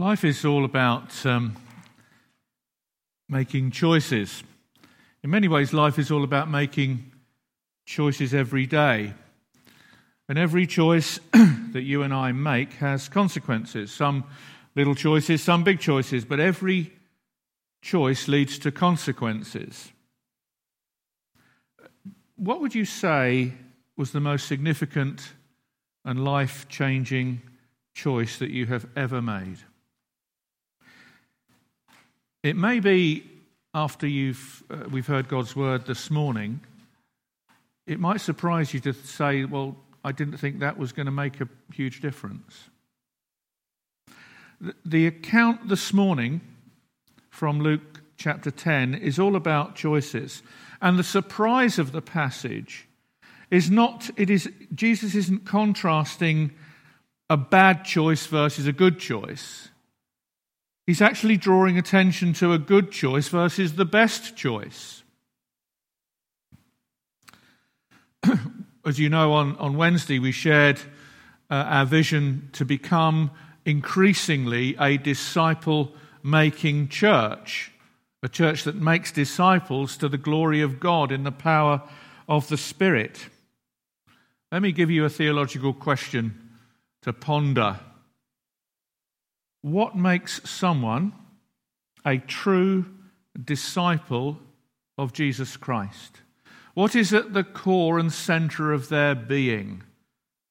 Life is all about um, making choices. In many ways, life is all about making choices every day. And every choice that you and I make has consequences. Some little choices, some big choices, but every choice leads to consequences. What would you say was the most significant and life changing choice that you have ever made? It may be after you've, uh, we've heard God's word this morning, it might surprise you to say, Well, I didn't think that was going to make a huge difference. The, the account this morning from Luke chapter 10 is all about choices. And the surprise of the passage is not, it is, Jesus isn't contrasting a bad choice versus a good choice. He's actually drawing attention to a good choice versus the best choice. As you know, on, on Wednesday we shared uh, our vision to become increasingly a disciple making church, a church that makes disciples to the glory of God in the power of the Spirit. Let me give you a theological question to ponder what makes someone a true disciple of Jesus Christ? What is at the core and center of their being?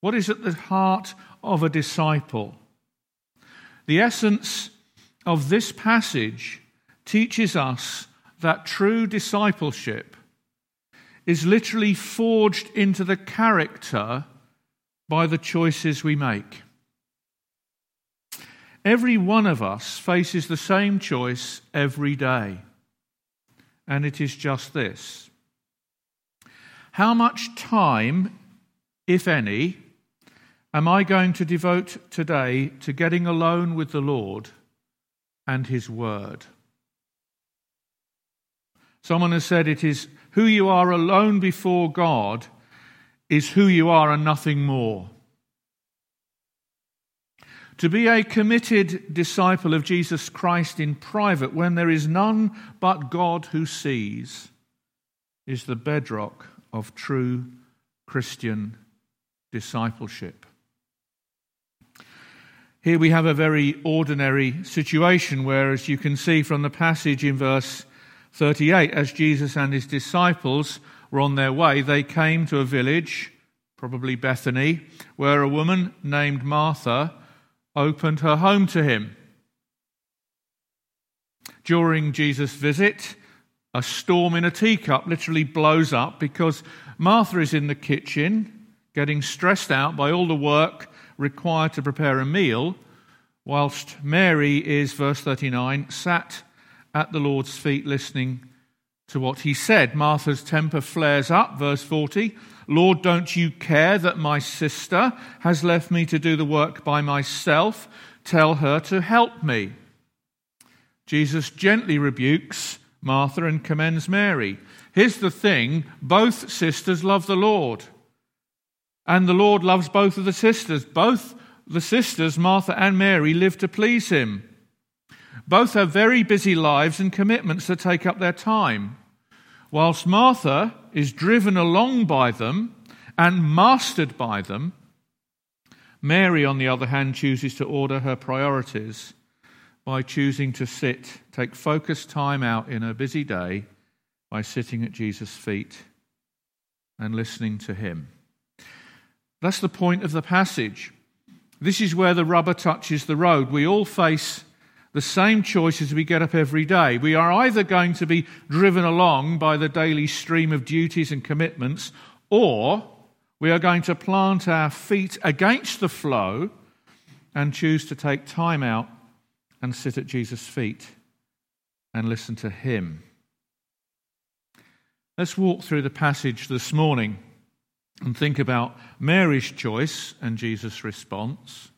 What is at the heart of a disciple? The essence of this passage teaches us that true discipleship is literally forged into the character by the choices we make. Every one of us faces the same choice every day, and it is just this How much time, if any, am I going to devote today to getting alone with the Lord and His Word? Someone has said it is who you are alone before God is who you are and nothing more. To be a committed disciple of Jesus Christ in private when there is none but God who sees is the bedrock of true Christian discipleship. Here we have a very ordinary situation where, as you can see from the passage in verse 38, as Jesus and his disciples were on their way, they came to a village, probably Bethany, where a woman named Martha opened her home to him. During Jesus' visit, a storm in a teacup literally blows up because Martha is in the kitchen getting stressed out by all the work required to prepare a meal, whilst Mary is, verse 39, sat at the Lord's feet listening to what he said. Martha's temper flares up, verse 40. Lord, don't you care that my sister has left me to do the work by myself? Tell her to help me. Jesus gently rebukes Martha and commends Mary. Here's the thing both sisters love the Lord. And the Lord loves both of the sisters. Both the sisters, Martha and Mary, live to please him. Both have very busy lives and commitments that take up their time. Whilst Martha is driven along by them and mastered by them, Mary, on the other hand, chooses to order her priorities by choosing to sit, take focused time out in her busy day by sitting at Jesus' feet and listening to him. That's the point of the passage. This is where the rubber touches the road. We all face the same choices we get up every day. We are either going to be driven along by the daily stream of duties and commitments, or we are going to plant our feet against the flow and choose to take time out and sit at Jesus' feet and listen to Him. Let's walk through the passage this morning and think about Mary's choice and Jesus' response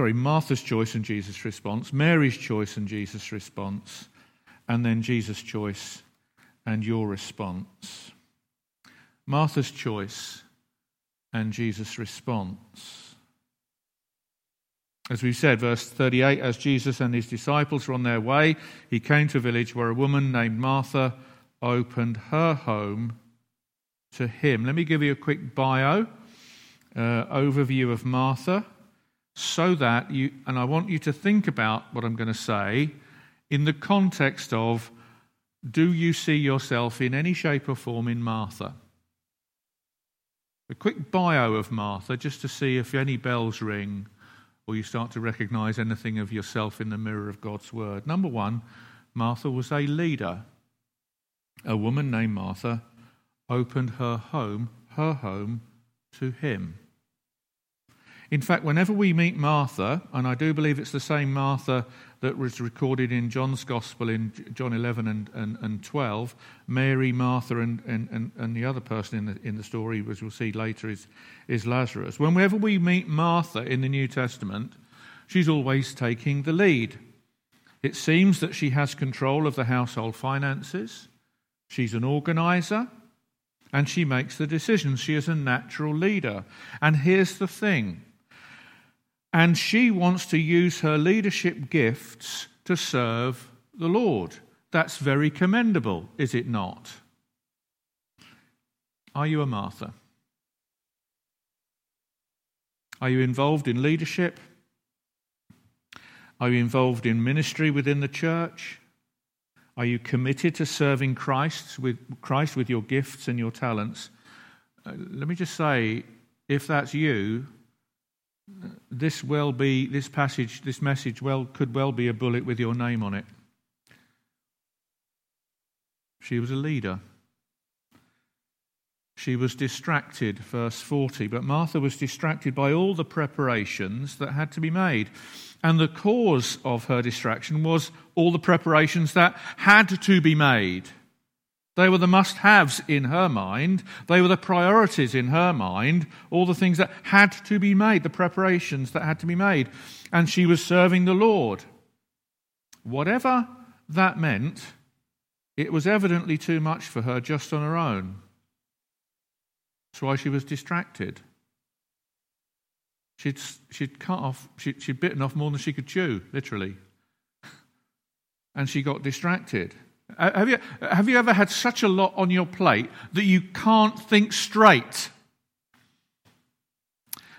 sorry, Martha's choice and Jesus' response, Mary's choice and Jesus' response, and then Jesus' choice and your response. Martha's choice and Jesus' response. As we've said, verse 38, as Jesus and his disciples were on their way, he came to a village where a woman named Martha opened her home to him. Let me give you a quick bio, uh, overview of Martha, so that you, and I want you to think about what I'm going to say in the context of do you see yourself in any shape or form in Martha? A quick bio of Martha, just to see if any bells ring or you start to recognize anything of yourself in the mirror of God's word. Number one, Martha was a leader. A woman named Martha opened her home, her home, to him. In fact, whenever we meet Martha, and I do believe it's the same Martha that was recorded in John's Gospel in John 11 and, and, and 12, Mary, Martha, and, and, and the other person in the, in the story, as we'll see later, is, is Lazarus. Whenever we meet Martha in the New Testament, she's always taking the lead. It seems that she has control of the household finances, she's an organizer, and she makes the decisions. She is a natural leader. And here's the thing and she wants to use her leadership gifts to serve the Lord. That's very commendable, is it not? Are you a Martha? Are you involved in leadership? Are you involved in ministry within the church? Are you committed to serving Christ with, Christ with your gifts and your talents? Uh, let me just say, if that's you, this well be this passage, this message well could well be a bullet with your name on it. She was a leader. She was distracted, verse 40. But Martha was distracted by all the preparations that had to be made. And the cause of her distraction was all the preparations that had to be made. They were the must haves in her mind. They were the priorities in her mind, all the things that had to be made, the preparations that had to be made. And she was serving the Lord. Whatever that meant, it was evidently too much for her just on her own. That's why she was distracted. She'd, she'd cut off, she'd, she'd bitten off more than she could chew, literally. And she got distracted. Uh, have you, have you ever had such a lot on your plate that you can't think straight?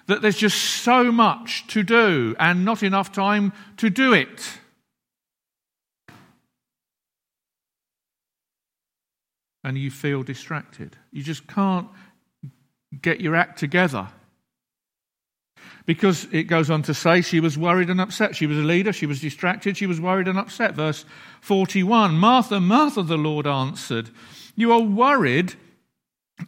That there's just so much to do and not enough time to do it? And you feel distracted. You just can't get your act together. Because it goes on to say she was worried and upset. She was a leader, she was distracted, she was worried and upset. Verse 41 Martha, Martha, the Lord answered, You are worried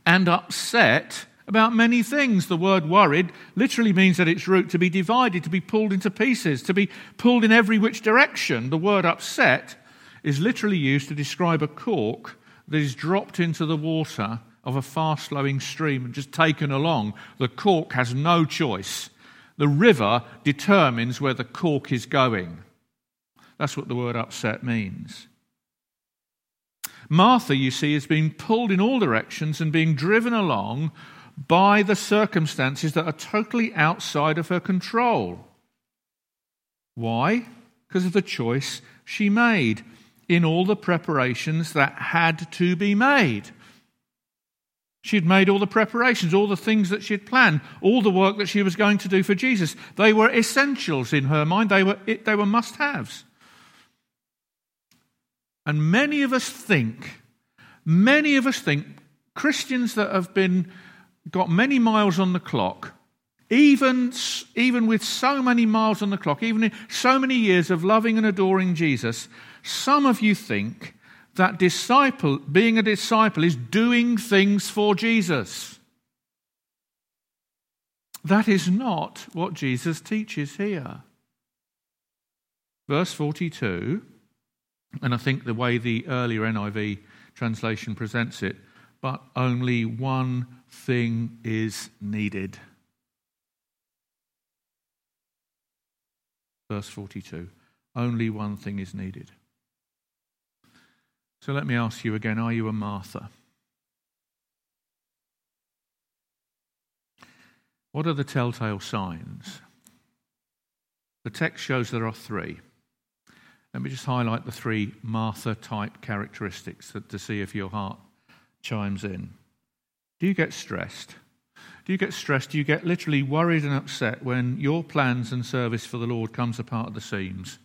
and upset about many things. The word worried literally means that its root to be divided, to be pulled into pieces, to be pulled in every which direction. The word upset is literally used to describe a cork that is dropped into the water of a fast flowing stream and just taken along. The cork has no choice the river determines where the cork is going. That's what the word upset means. Martha, you see, is being pulled in all directions and being driven along by the circumstances that are totally outside of her control. Why? Because of the choice she made in all the preparations that had to be made. She'd made all the preparations, all the things that she'd planned, all the work that she was going to do for Jesus. They were essentials in her mind, they were, they were must haves. And many of us think, many of us think, Christians that have been got many miles on the clock, even, even with so many miles on the clock, even in so many years of loving and adoring Jesus, some of you think that disciple, being a disciple is doing things for Jesus. That is not what Jesus teaches here. Verse 42, and I think the way the earlier NIV translation presents it, but only one thing is needed. Verse 42, only one thing is needed. So let me ask you again are you a Martha? What are the telltale signs? The text shows there are three. Let me just highlight the three Martha type characteristics to see if your heart chimes in. Do you get stressed? Do you get stressed? Do you get literally worried and upset when your plans and service for the Lord comes apart at the seams?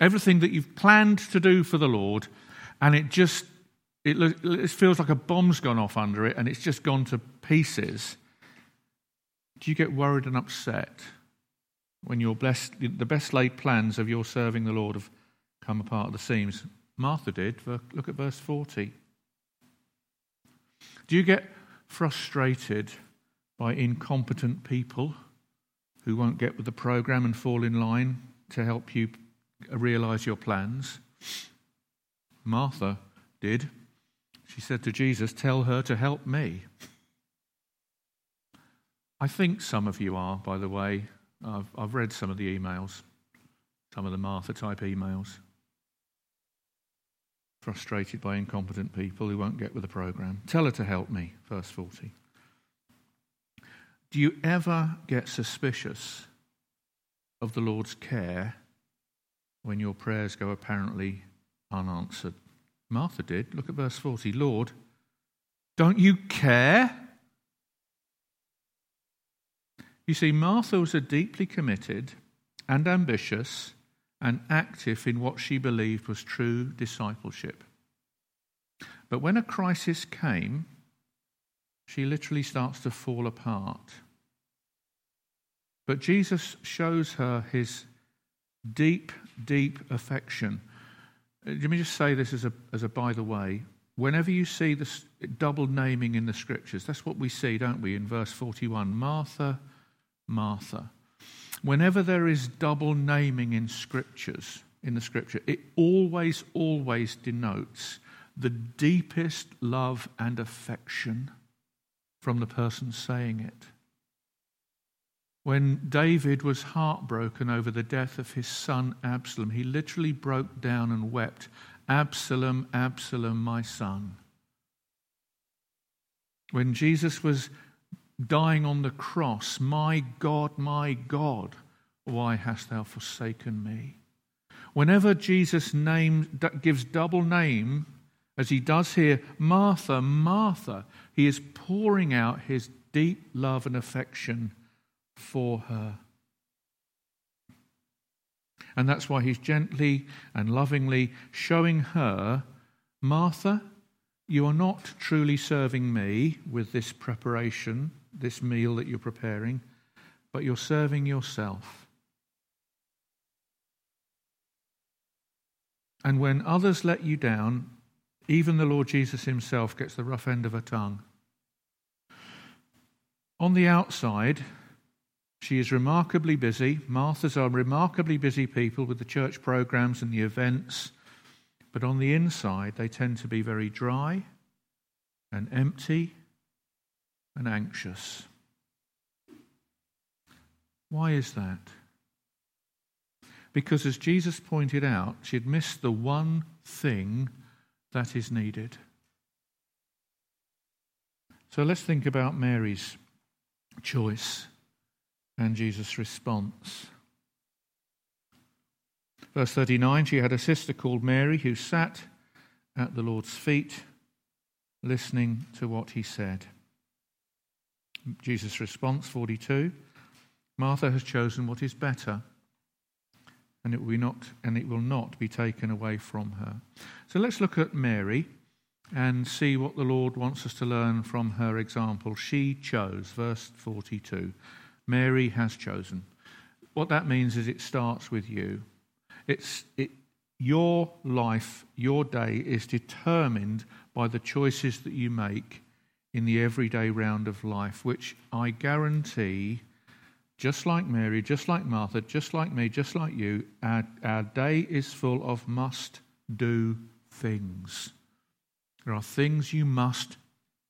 Everything that you've planned to do for the Lord, and it just it, it feels like a bomb's gone off under it, and it's just gone to pieces. Do you get worried and upset when your blessed, the best laid plans of your serving the Lord have come apart at the seams? Martha did. Look at verse 40. Do you get frustrated by incompetent people who won't get with the program and fall in line to help you realize your plans? Martha did. She said to Jesus, Tell her to help me. I think some of you are, by the way. I've, I've read some of the emails, some of the Martha type emails. Frustrated by incompetent people who won't get with the program. Tell her to help me, verse 40. Do you ever get suspicious of the Lord's care when your prayers go apparently unanswered? Martha did. Look at verse 40. Lord, don't you care? You see, Martha was a deeply committed and ambitious and active in what she believed was true discipleship. But when a crisis came, she literally starts to fall apart. But Jesus shows her his deep, deep affection. Uh, let me just say this as a, as a by the way. Whenever you see this double naming in the scriptures, that's what we see, don't we, in verse 41? Martha, Martha. Whenever there is double naming in scriptures, in the scripture, it always, always denotes the deepest love and affection from the person saying it. When David was heartbroken over the death of his son Absalom, he literally broke down and wept, Absalom, Absalom, my son. When Jesus was dying on the cross, My God, my God, why hast thou forsaken me? Whenever Jesus names, gives double name, as he does here, Martha, Martha, he is pouring out his deep love and affection for her. And that's why he's gently and lovingly showing her, Martha, you are not truly serving me with this preparation this meal that you're preparing, but you're serving yourself. And when others let you down, even the Lord Jesus himself gets the rough end of a tongue. On the outside, she is remarkably busy. Marthas are remarkably busy people with the church programs and the events. But on the inside, they tend to be very dry and empty and anxious. Why is that? Because, as Jesus pointed out, she had missed the one thing that is needed. So let's think about Mary's choice and Jesus' response. Verse 39 she had a sister called Mary who sat at the Lord's feet listening to what he said. Jesus' response, 42 Martha has chosen what is better, and it, will not, and it will not be taken away from her. So let's look at Mary and see what the Lord wants us to learn from her example. She chose, verse 42. Mary has chosen. What that means is it starts with you. It's, it, your life, your day is determined by the choices that you make in the everyday round of life, which I guarantee, just like Mary, just like Martha, just like me, just like you, our, our day is full of must do things. There are things you must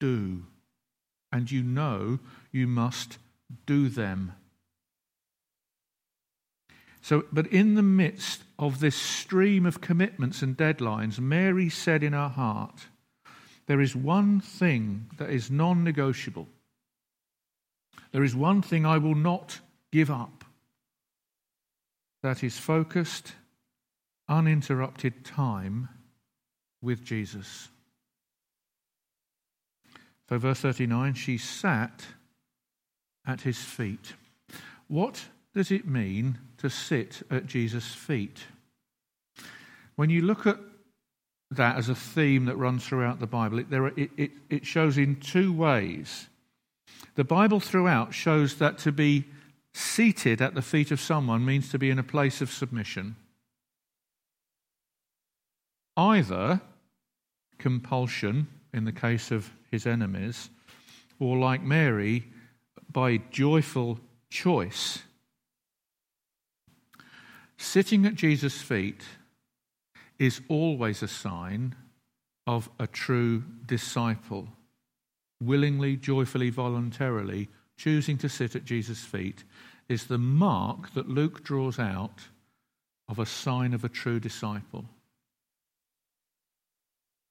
do, and you know you must do them. So, but in the midst of this stream of commitments and deadlines, Mary said in her heart, there is one thing that is non negotiable. There is one thing I will not give up. that is focused, uninterrupted time with Jesus. So, verse 39 she sat at his feet. What does it mean to sit at Jesus' feet? When you look at that as a theme that runs throughout the Bible, it, are, it, it, it shows in two ways. The Bible throughout shows that to be seated at the feet of someone means to be in a place of submission. Either compulsion, in the case of his enemies, or like Mary, by joyful choice. Sitting at Jesus' feet is always a sign of a true disciple, willingly, joyfully, voluntarily choosing to sit at Jesus' feet is the mark that Luke draws out of a sign of a true disciple.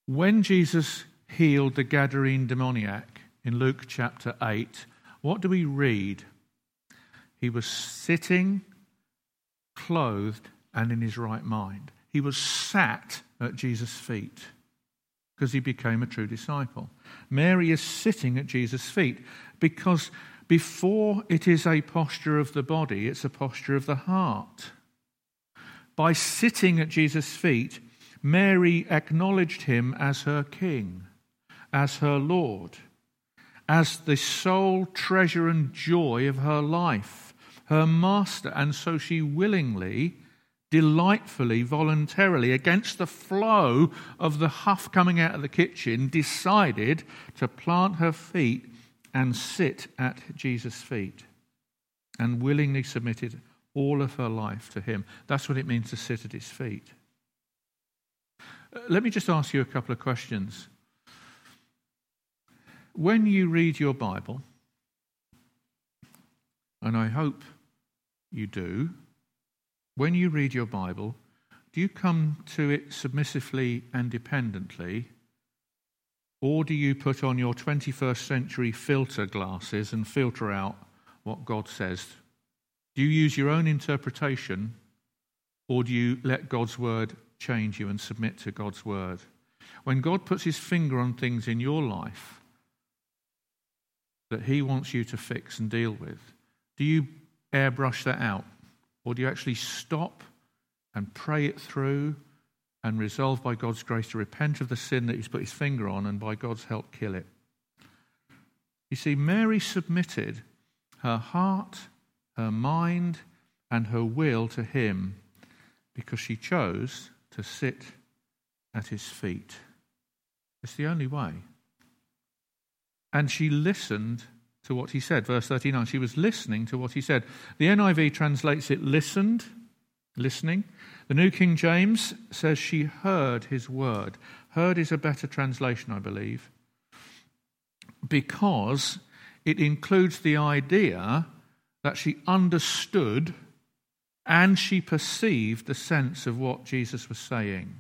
When Jesus healed the Gadarene demoniac in Luke chapter 8, what do we read? He was sitting, clothed, and in his right mind. He was sat at Jesus' feet because he became a true disciple. Mary is sitting at Jesus' feet because before it is a posture of the body, it's a posture of the heart. By sitting at Jesus' feet, Mary acknowledged him as her king, as her Lord, as the sole treasure and joy of her life, her master, and so she willingly, delightfully, voluntarily, against the flow of the huff coming out of the kitchen, decided to plant her feet and sit at Jesus' feet and willingly submitted all of her life to him. That's what it means to sit at his feet. Uh, let me just ask you a couple of questions. When you read your Bible, and I hope you do, when you read your Bible, do you come to it submissively and dependently? Or do you put on your 21st century filter glasses and filter out what God says? Do you use your own interpretation or do you let God's word change you and submit to God's word? When God puts his finger on things in your life that he wants you to fix and deal with, do you airbrush that out? Or do you actually stop and pray it through and resolve by God's grace to repent of the sin that he's put his finger on and by God's help kill it. You see, Mary submitted her heart, her mind, and her will to him because she chose to sit at his feet. It's the only way. And she listened to what he said. Verse 39 she was listening to what he said. The NIV translates it listened, listening. The New King James says she heard his word. Heard is a better translation, I believe, because it includes the idea that she understood and she perceived the sense of what Jesus was saying.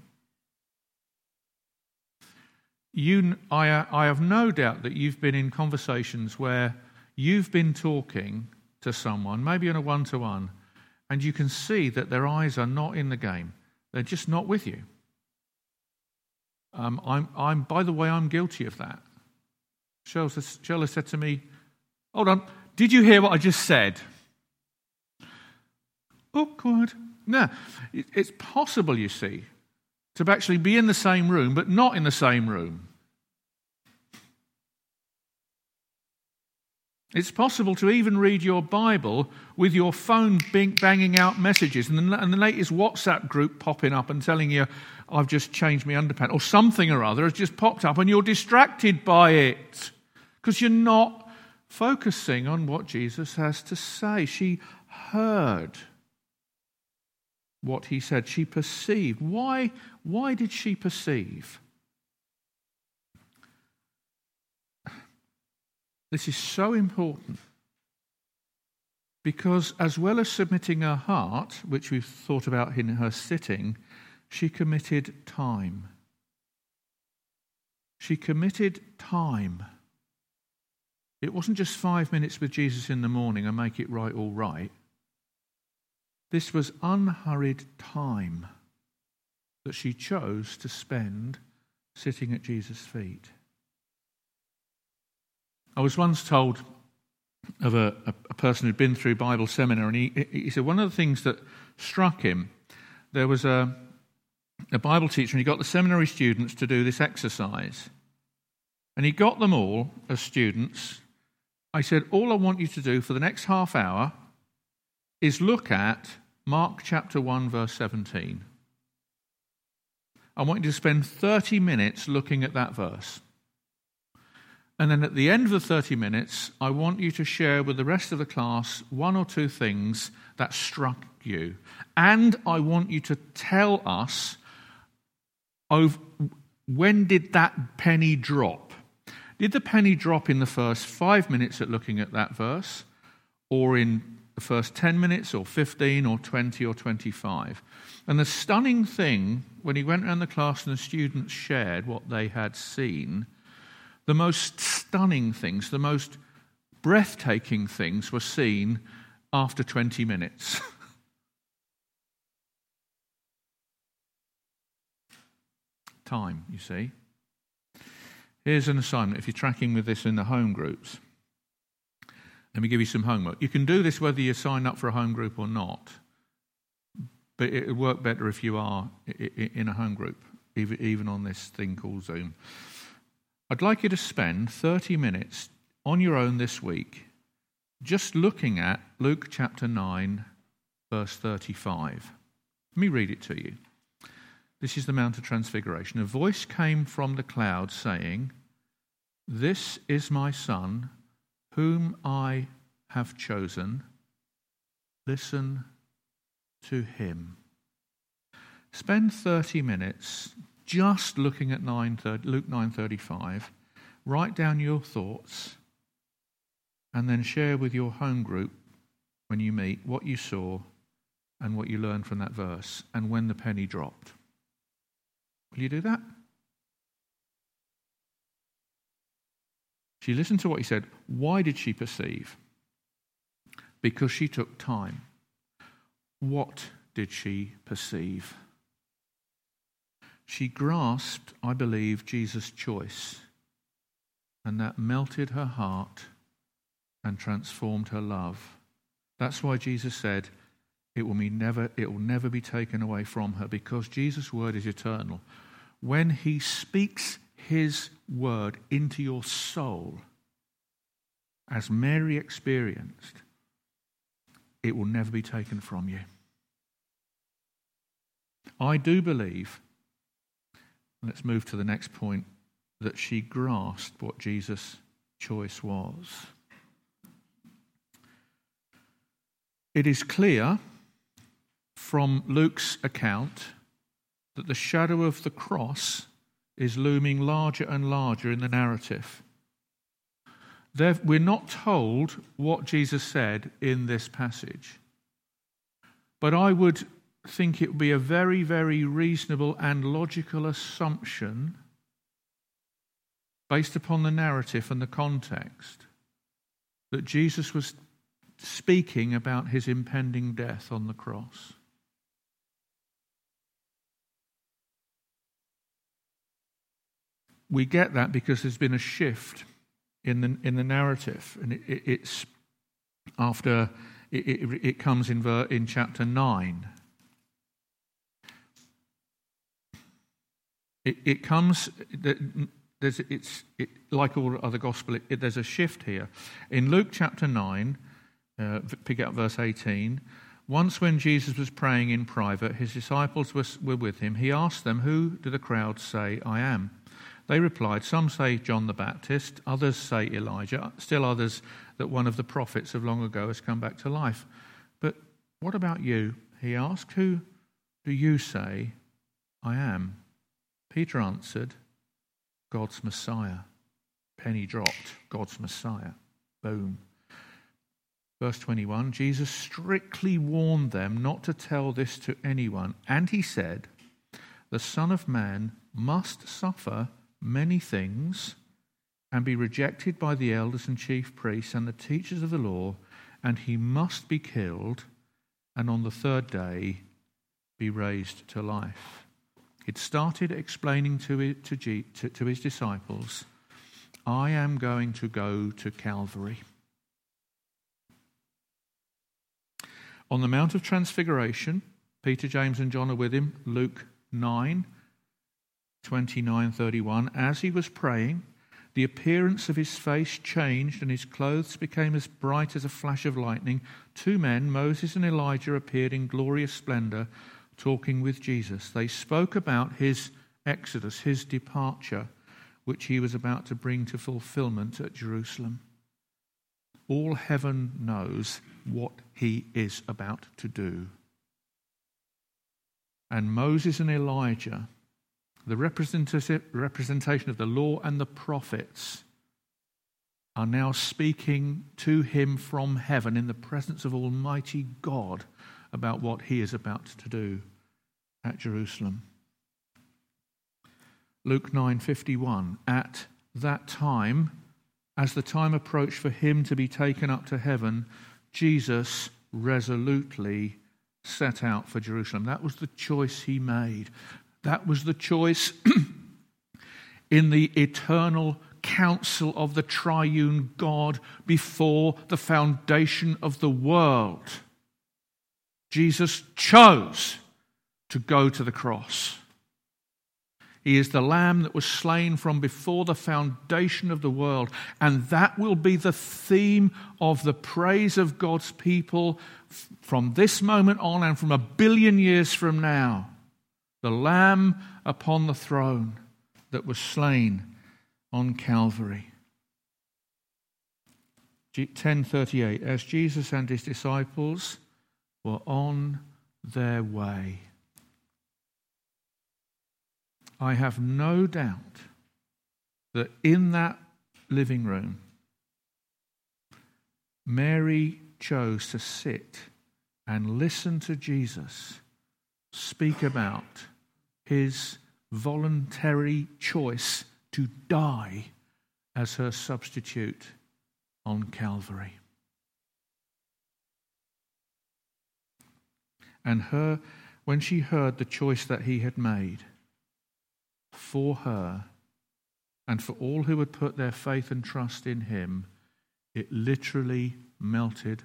You, I, I have no doubt that you've been in conversations where you've been talking to someone, maybe on a one to one, and you can see that their eyes are not in the game. They're just not with you. Um, I'm, I'm, by the way, I'm guilty of that. Sheila said to me, Hold on, did you hear what I just said? Awkward. No, it's possible, you see, to actually be in the same room, but not in the same room. It's possible to even read your Bible with your phone banging out messages and the, and the latest WhatsApp group popping up and telling you, I've just changed my underpants, or something or other has just popped up, and you're distracted by it because you're not focusing on what Jesus has to say. She heard what he said, she perceived. Why, why did she perceive? This is so important because, as well as submitting her heart, which we've thought about in her sitting, she committed time. She committed time. It wasn't just five minutes with Jesus in the morning and make it right all right. This was unhurried time that she chose to spend sitting at Jesus' feet. I was once told of a, a, person who'd been through Bible seminar, and he, he said one of the things that struck him, there was a, a Bible teacher, and he got the seminary students to do this exercise. And he got them all as students. I said, All I want you to do for the next half hour is look at Mark chapter 1, verse 17. I want you to spend 30 minutes looking at that verse. And then at the end of the 30 minutes, I want you to share with the rest of the class one or two things that struck you. And I want you to tell us of when did that penny drop? Did the penny drop in the first five minutes at looking at that verse, or in the first 10 minutes, or 15, or 20, or 25? And the stunning thing, when he went around the class and the students shared what they had seen, the most stunning things, the most breathtaking things were seen after 20 minutes. Time, you see. Here's an assignment if you're tracking with this in the home groups. Let me give you some homework. You can do this whether you sign up for a home group or not, but it would work better if you are in a home group, even on this thing called Zoom. I'd like you to spend 30 minutes on your own this week just looking at Luke chapter 9, verse 35. Let me read it to you. This is the Mount of Transfiguration. A voice came from the cloud saying, This is my Son, whom I have chosen. Listen to him. Spend 30 minutes just looking at 9, Luke 9:35, write down your thoughts and then share with your home group when you meet what you saw and what you learned from that verse and when the penny dropped. Will you do that? She listened to what he said. Why did she perceive? Because she took time. What did she perceive? She grasped, I believe, Jesus' choice, and that melted her heart and transformed her love. That's why Jesus said, it will, be never, it will never be taken away from her because Jesus' word is eternal. When he speaks his word into your soul, as Mary experienced, it will never be taken from you. I do believe Let's move to the next point that she grasped what Jesus' choice was. It is clear from Luke's account that the shadow of the cross is looming larger and larger in the narrative. we're not told what Jesus said in this passage. But I would think it would be a very, very reasonable and logical assumption based upon the narrative and the context that Jesus was speaking about his impending death on the cross. We get that because there's been a shift in the, in the narrative, and it, it, it's after it, it comes in, ver, in chapter 9. It, comes, there's, it's it, like all other gospel, there's a shift here. In Luke chapter 9, uh, pick up verse 18. Once, when Jesus was praying in private, his disciples were, were with him. He asked them, Who do the crowd say I am? They replied, Some say John the Baptist, others say Elijah, still others that one of the prophets of long ago has come back to life. But what about you? He asked, Who do you say I am? Peter answered, God's Messiah. Penny dropped, God's Messiah. Boom. Verse 21 Jesus strictly warned them not to tell this to anyone, and he said, The Son of Man must suffer many things and be rejected by the elders and chief priests and the teachers of the law, and he must be killed and on the third day be raised to life. It started explaining to, it, to, G, to, to his disciples, I am going to go to Calvary. On the Mount of Transfiguration, Peter, James, and John are with him, Luke 9, 29, 31. As he was praying, the appearance of his face changed, and his clothes became as bright as a flash of lightning. Two men, Moses and Elijah, appeared in glorious splendor, talking with Jesus. They spoke about his exodus, his departure, which he was about to bring to fulfillment at Jerusalem. All heaven knows what he is about to do. And Moses and Elijah the representation of the law and the prophets are now speaking to him from heaven in the presence of Almighty God about what he is about to do at Jerusalem. Luke 9:51 At that time as the time approached for him to be taken up to heaven Jesus resolutely set out for Jerusalem. That was the choice he made. That was the choice in the eternal counsel of the triune God before the foundation of the world. Jesus chose to go to the cross. He is the lamb that was slain from before the foundation of the world. And that will be the theme of the praise of God's people from this moment on and from a billion years from now the Lamb upon the throne that was slain on Calvary. 1038 As Jesus and his disciples were on their way, I have no doubt that in that living room, Mary chose to sit and listen to Jesus speak about his voluntary choice to die as her substitute on Calvary. And her, when she heard the choice that he had made for her and for all who would put their faith and trust in him, it literally melted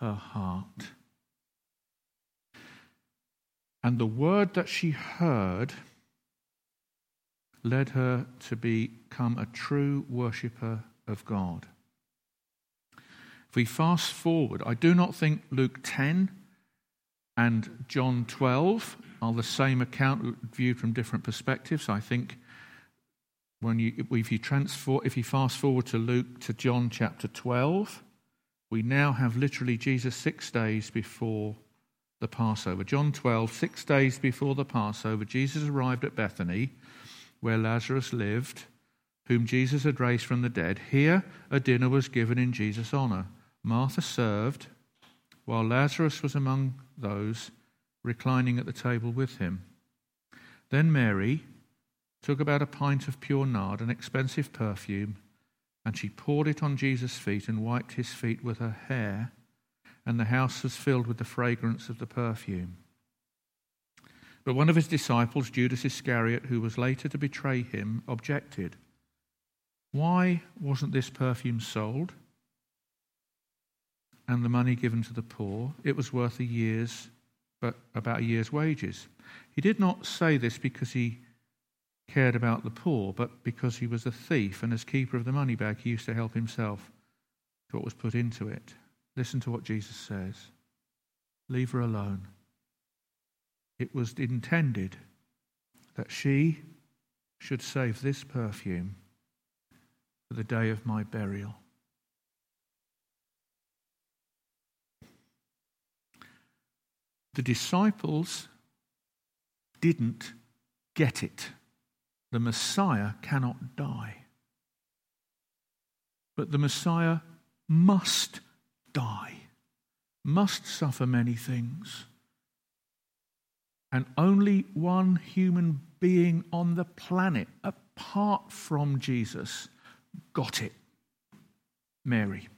her heart. And the word that she heard led her to become a true worshipper of God. If we fast forward, I do not think Luke 10 and John 12 are the same account viewed from different perspectives. I think when you, if you transfer, if you fast forward to Luke to John chapter 12, we now have literally Jesus six days before the Passover. John 12, six days before the Passover, Jesus arrived at Bethany, where Lazarus lived, whom Jesus had raised from the dead. Here, a dinner was given in Jesus' honor. Martha served, while Lazarus was among those reclining at the table with him. Then Mary took about a pint of pure nard, an expensive perfume, and she poured it on Jesus' feet and wiped his feet with her hair and the house was filled with the fragrance of the perfume. But one of his disciples, Judas Iscariot, who was later to betray him, objected. Why wasn't this perfume sold and the money given to the poor? It was worth a year's, but about a year's wages. He did not say this because he cared about the poor, but because he was a thief, and as keeper of the money bag, he used to help himself to what was put into it. Listen to what Jesus says Leave her alone. It was intended that she should save this perfume for the day of my burial. The disciples didn't get it. The Messiah cannot die. But the Messiah must die, must suffer many things. And only one human being on the planet, apart from Jesus, got it Mary.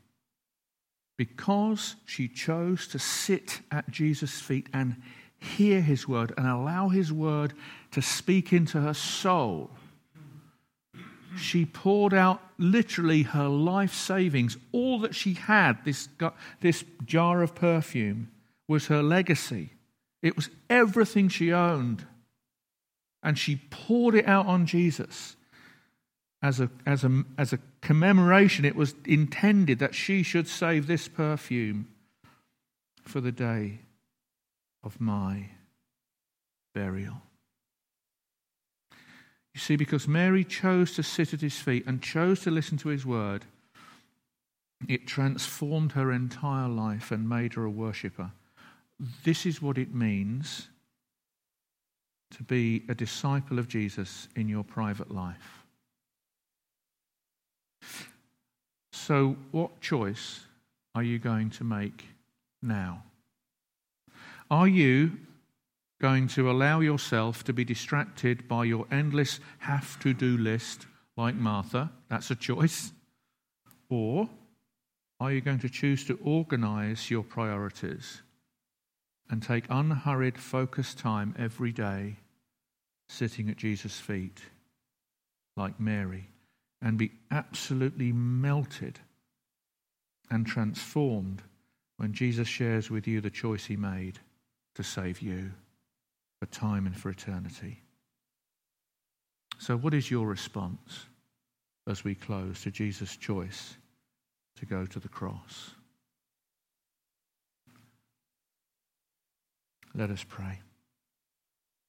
because she chose to sit at Jesus' feet and hear his word and allow his word to speak into her soul, she poured out literally her life savings. All that she had, this, this jar of perfume, was her legacy. It was everything she owned. And she poured it out on Jesus as a, as a, as a commemoration. It was intended that she should save this perfume for the day of my burial. You see, because Mary chose to sit at his feet and chose to listen to his word, it transformed her entire life and made her a worshipper. This is what it means to be a disciple of Jesus in your private life. So, what choice are you going to make now? Are you going to allow yourself to be distracted by your endless have to do list like Martha? That's a choice. Or are you going to choose to organize your priorities and take unhurried, focused time every day sitting at Jesus' feet like Mary and be absolutely melted and transformed when Jesus shares with you the choice he made to save you? For time and for eternity. So, what is your response as we close to Jesus' choice to go to the cross? Let us pray.